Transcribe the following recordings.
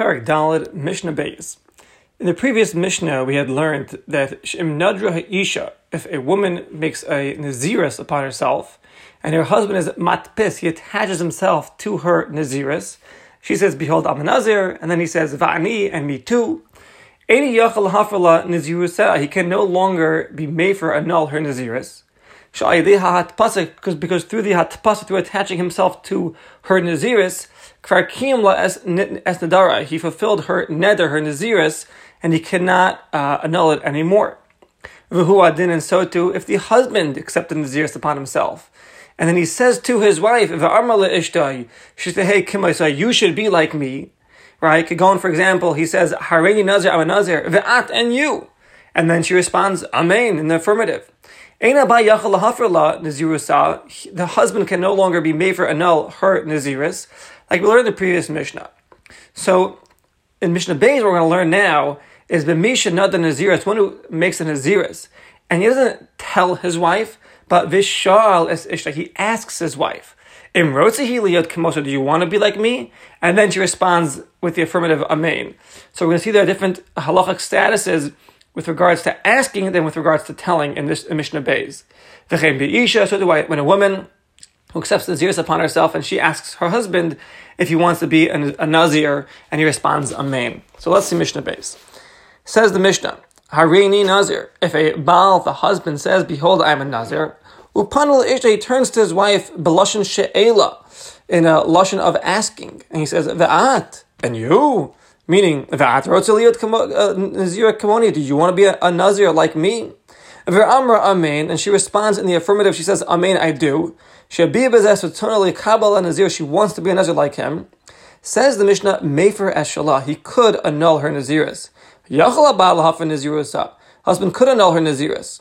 Parak Mishnah Beis. In the previous Mishnah, we had learned that Shem Nadra Isha, if a woman makes a Naziris upon herself, and her husband is matpis, he attaches himself to her Naziris. She says, Behold, I'm a Nazir, and then he says, Va'ani, and me too. Any Yachal Hafala Nazirusa, he can no longer be made for annul her Naziris. Because, because through the hatpasa, through attaching himself to her Naziris, as Nadara, he fulfilled her neder, her Naziris, and he cannot uh, annul it anymore. Adin, and so too, if the husband accepted Naziris upon himself, and then he says to his wife, she said, hey, Kimaisa, you should be like me, right? Going, for example, he says, Hareini Nazir, I'm a Nazir, and you. And then she responds, Amen, in the affirmative. The husband can no longer be made for annul her naziris, like we learned in the previous Mishnah. So in Mishnah what we're going to learn now is the Misha not the naziris, one who makes a naziris, and he doesn't tell his wife, but vishal es ishta. He asks his wife, "Imrotzi Do you want to be like me?" And then she responds with the affirmative amen. So we're going to see there are different halachic statuses with regards to asking than with regards to telling in this in Mishnah Beis. So do I, when a woman who accepts the upon herself and she asks her husband if he wants to be a, a Nazir and he responds Amen. So let's see Mishnah Beis. Says the Mishnah, Harini Nazir. If a Baal, the husband, says, Behold, I am a Nazir, Upanul Ishta, he turns to his wife, Belushan She'ela, in a Lushan of asking. And he says, Ve'at, and you? Meaning, uh, do you want to be a, a Nazir like me? Amra Amen, and she responds in the affirmative. She says, Amen, I do. She. She wants to be a Nazir like him. Says the Mishnah, Mefer Eshalah, he could annul her Naziris. Husband could annul her Naziris.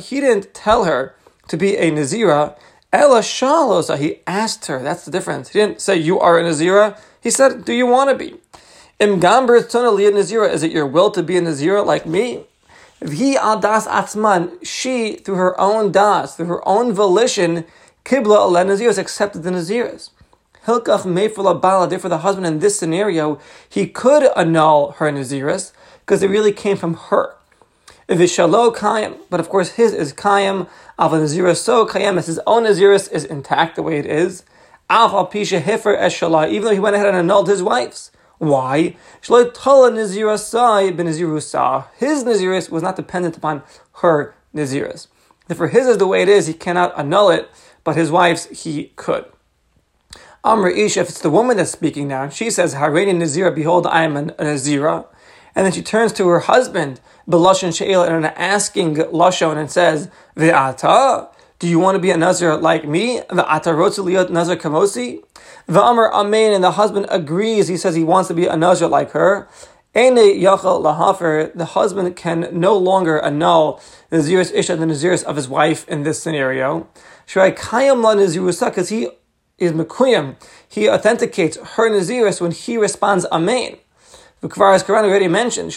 He didn't tell her to be a Nazira. Ella Shalosa, he asked her. That's the difference. He didn't say, You are a Nazira. He said, Do you want to be? Im gamber nazira, is it your will to be a nazira like me? Vhi al das atzman, she, through her own das, through her own volition, kibla ala naziras, accepted the naziras. Hilkach meifula bala, for the husband in this scenario, he could annul her naziras, because it really came from her. Vishalo kayam, but of course his is kayam, av naziras so kayam, as his own naziras is intact the way it is. Pisha Hifer Eshalah, even though he went ahead and annulled his wife's. Why? His Naziris was not dependent upon her Naziris. Therefore, his is the way it is, he cannot annul it, but his wife's he could. Amr Isha, if it's the woman that's speaking now, she says, Hareini Nazira, behold, I am a Nazira. And then she turns to her husband, Belashon She'il, and asking Lashon and says, Ve'ata, do you want to be a Nazir like me? The atarotzu Nazir kamosi? The Amr Amen, and the husband agrees. He says he wants to be a Nazir like her. Ene yachal lahafer, the husband can no longer annul the Naziris Isha, the Naziris of his wife in this scenario. Because he is Mekuyam. He authenticates her Naziris when he responds Amen. The Kvaras Quran already mentioned,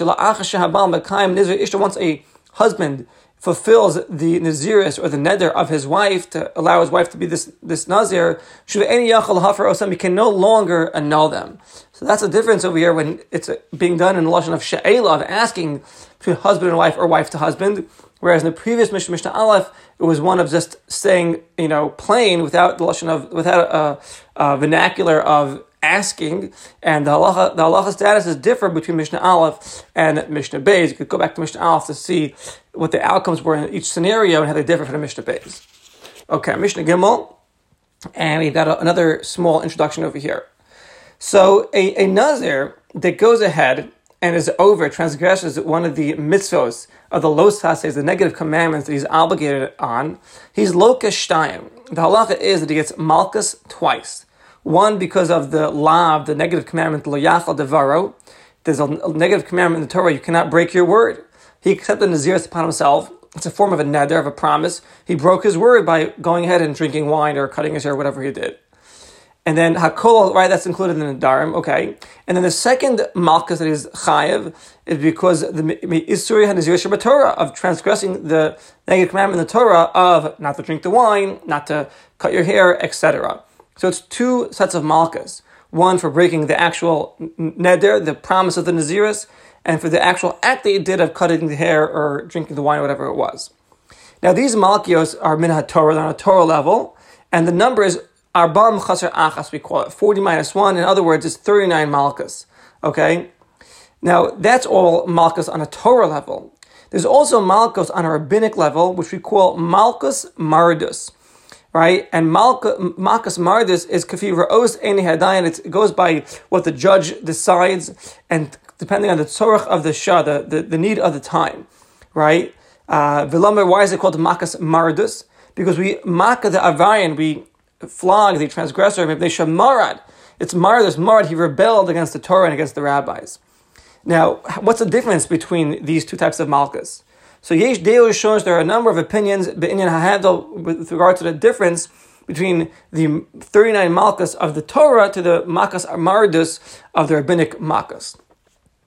once a husband fulfills the naziris or the neder of his wife to allow his wife to be this this nazir, he can no longer annul them. So that's the difference over here when it's being done in the lashon of she'ela of asking between husband and wife or wife to husband. Whereas in the previous Mishnah, Mishnah Aleph, it was one of just saying, you know, plain without the lashon of without a, a vernacular of asking, and the halacha, the halacha status is different between Mishnah Aleph and Mishnah Beis. You could go back to Mishnah Aleph to see what the outcomes were in each scenario and how they differ from the Mishnah Beis. Okay, Mishnah Gimel, and we've got a, another small introduction over here. So a, a Nazir that goes ahead and is over, transgresses one of the mitzvos of the los hases, the negative commandments that he's obligated on, he's lokesh shtayim. The halacha is that he gets malchus twice. One, because of the law, the negative commandment, lo yachal devaro. There's a negative commandment in the Torah, you cannot break your word. He accepted Naziris upon himself. It's a form of a neder, of a promise. He broke his word by going ahead and drinking wine or cutting his hair, whatever he did. And then Hakol, right, that's included in the Darim, okay. And then the second Malchus that is Chayev is because the Isuri HaNazir Torah, of transgressing the negative commandment in the Torah of not to drink the wine, not to cut your hair, etc. So it's two sets of malchus. one for breaking the actual neder, the promise of the Naziris, and for the actual act that he did of cutting the hair or drinking the wine or whatever it was. Now these malkios are min Torah, they're on a Torah level, and the number is arbam chaser achas, we call it, 40 minus 1. In other words, it's 39 malchus. Okay? Now that's all malchus on a Torah level. There's also malchus on a rabbinic level, which we call malchus mardus right? And Malchus Mardus is Kafi Ra'os Eni Hadayan. It goes by what the judge decides, and depending on the tzorach of the shah, the, the, the, need of the time, right? Uh, why is it called Malchus Mardus? Because we maka the Avayan, we flog the transgressor, they shamarad. It's Mardus, Mard, he rebelled against the Torah and against the rabbis. Now, what's the difference between these two types of Malchus? So Yesh Deo shows there are a number of opinions Be'inyan HaHadol with regard to the difference between the 39 Malkas of the Torah to the Makas Mardus of the rabbinic Makas.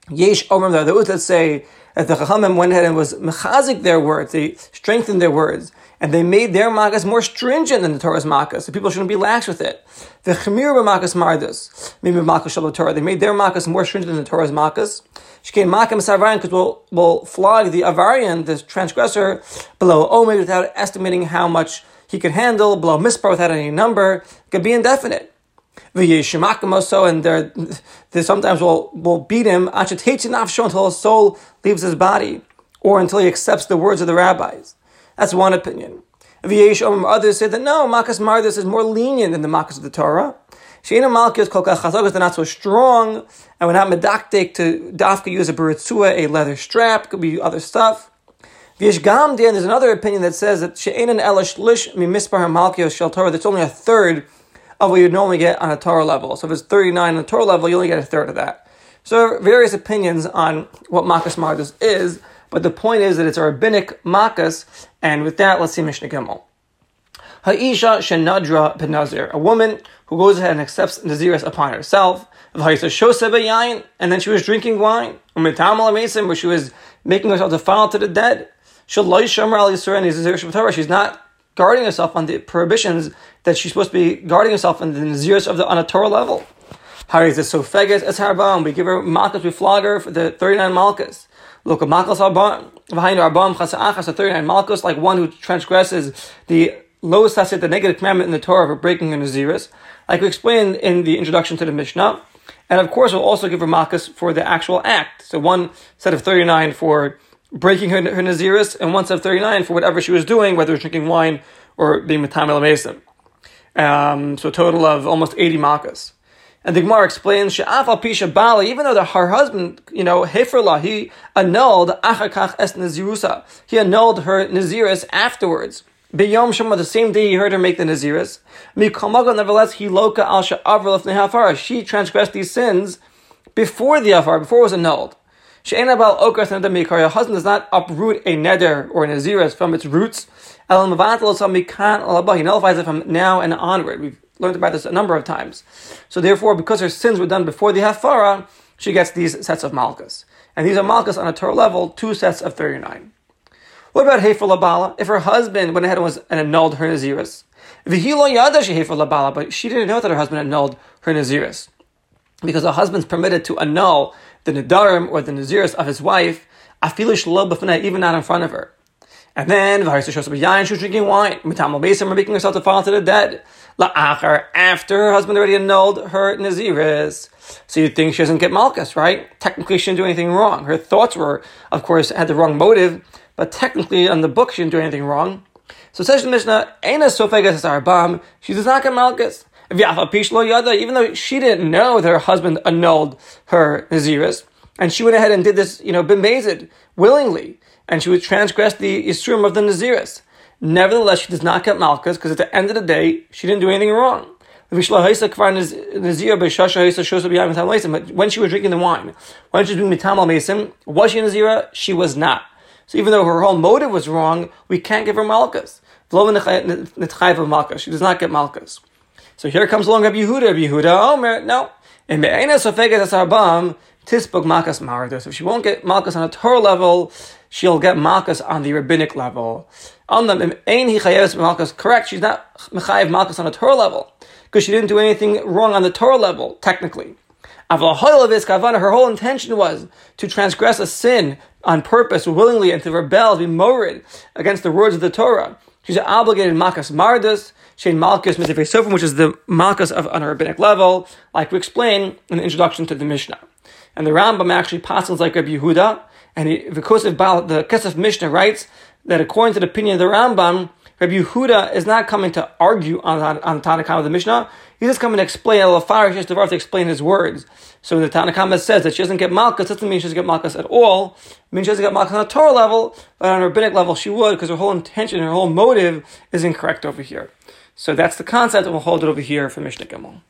Yesh Omer, those that say that the Chachamim went ahead and was mechazik their words, they strengthened their words, and they made their makas more stringent than the Torah's makas, so people shouldn't be lax with it. The Chemir makas mardus, maybe makas Torah, they made their makas more stringent than the Torah's makas. Shkein makim savarian because we'll, we'll flog the avarian, the transgressor, below omer without estimating how much he could handle, below mispar without any number. Could be indefinite. also, and they're, they sometimes will will beat him until his soul leaves his body, or until he accepts the words of the rabbis. That's one opinion. Others say that no, Makas Mardus is more lenient than the Makas of the Torah. Sheina Malkios Kol Chazakas, they're not so strong, and we're not medactic to dafka use a beritzua, a leather strap, could be other stuff. Vish Gam there's another opinion that says that She'enan Elish Lish Mi Mispar Malkios Shel Torah, that's only a third of what you'd normally get on a Torah level. So if it's 39 on a Torah level, you only get a third of that. So various opinions on what Makas Mardus is, but the point is that it's a rabbinic Makas, and with that, let's see Mishnah Gimel. Ha'isha shenadra penazir, a woman who goes ahead and accepts Naziris upon herself. And then she was drinking wine. Where she was making herself defiled to the dead. She's not guarding herself on the prohibitions that she's supposed to be guarding herself on the Naziris of the, on a Torah level. How is it so fegas as harbam? We give her malchus, we flog her for the 39 malchus. Look, malchus behind our bam chasa 39 malchus, like one who transgresses the lowest hasid, the negative commandment in the Torah for breaking a Naziris, like we explained in the introduction to the Mishnah. And of course, we'll also give her makas for the actual act. So one set of 39 for breaking her, her Naziris, and one set of 39 for whatever she was doing, whether it was drinking wine or being Matamil Mason. Um, so a total of almost 80 makas. And the Gemara explains, She'af al pisha bala, even though the, her husband, you know, Heferla, he annulled achakach es nazirusa. He annulled her naziris afterwards. B'yom Shema, the same day he heard her make the Naziris. Mikamaga, nevertheless, he loka al sha'avr lefnei She transgressed these sins before the afar, before it was annulled. She'ena bal okras mikar. Your husband does not uproot a neder or a Naziris from its roots. He nullifies it from now and onward. We've learned about this a number of times. So therefore, because her sins were done before the hafara, she gets these sets of malchus. And these are malchus on a Torah level, two sets of 39. What about Hefer Labala? If her husband went ahead and was and annulled her Naziris. Labala, but she didn't know that her husband annulled her Naziris. Because a husband's permitted to annul the Nadarim or the Naziris of his wife, Afilish even not in front of her. And then she was drinking wine. Making herself to fall to the dead. After her husband already annulled her Naziris. So you think she doesn't get Malchus, right? Technically, she didn't do anything wrong. Her thoughts were, of course, had the wrong motive, but technically on the book she didn't do anything wrong. So says the Mishnah, Aina Sofegas Arbam, she does not get Malchus. Even though she didn't know that her husband annulled her Naziris, and she went ahead and did this, you know, bimazed, willingly, and she would transgress the Yisrum of the Naziris. Nevertheless, she does not get Malchus, because at the end of the day, she didn't do anything wrong. But when she was drinking the wine, when she was doing Mitamal Mason, was she Nazira? She was not. So even though her whole motive was wrong, we can't give her malchus. She does not get malchus. So here comes along Rabbi Yehuda. Rabbi Yehuda, Omer, no. Asarbam, Tisbuk Malchus Mardus. If she won't get malchus on a Torah level, she'll get malchus on the rabbinic level. On them, Ein Hi Malchus, correct, she's not Mechayev malchus on a Torah level. because she didn't do anything wrong on the Torah level, technically. Her whole intention was to transgress a sin on purpose, willingly, and to rebel, to be morid against the words of the Torah. She's obligated makas mardus, shein malchus mitzvah which is the malchus of on a rabbinic level, like we explain in the introduction to the Mishnah. And the Rambam actually passes like Rabbi Yehuda, and he, the Kosef the Kesef Mishnah writes that according to the opinion of the Rambam, Rabbi Yehuda is not coming to argue on, on, on Tanakh of the Mishnah. He's just coming to explain a Lafarish Devar to explain his words. So the Tanakh says that she doesn't get Malkus, doesn't mean she doesn't get Malkus at all. It means she doesn't get Malkus on a Torah level, but on a rabbinic level she would, because her whole intention, her whole motive is incorrect over here. So that's the concept, and we'll hold it over here for Mishnah Gimel.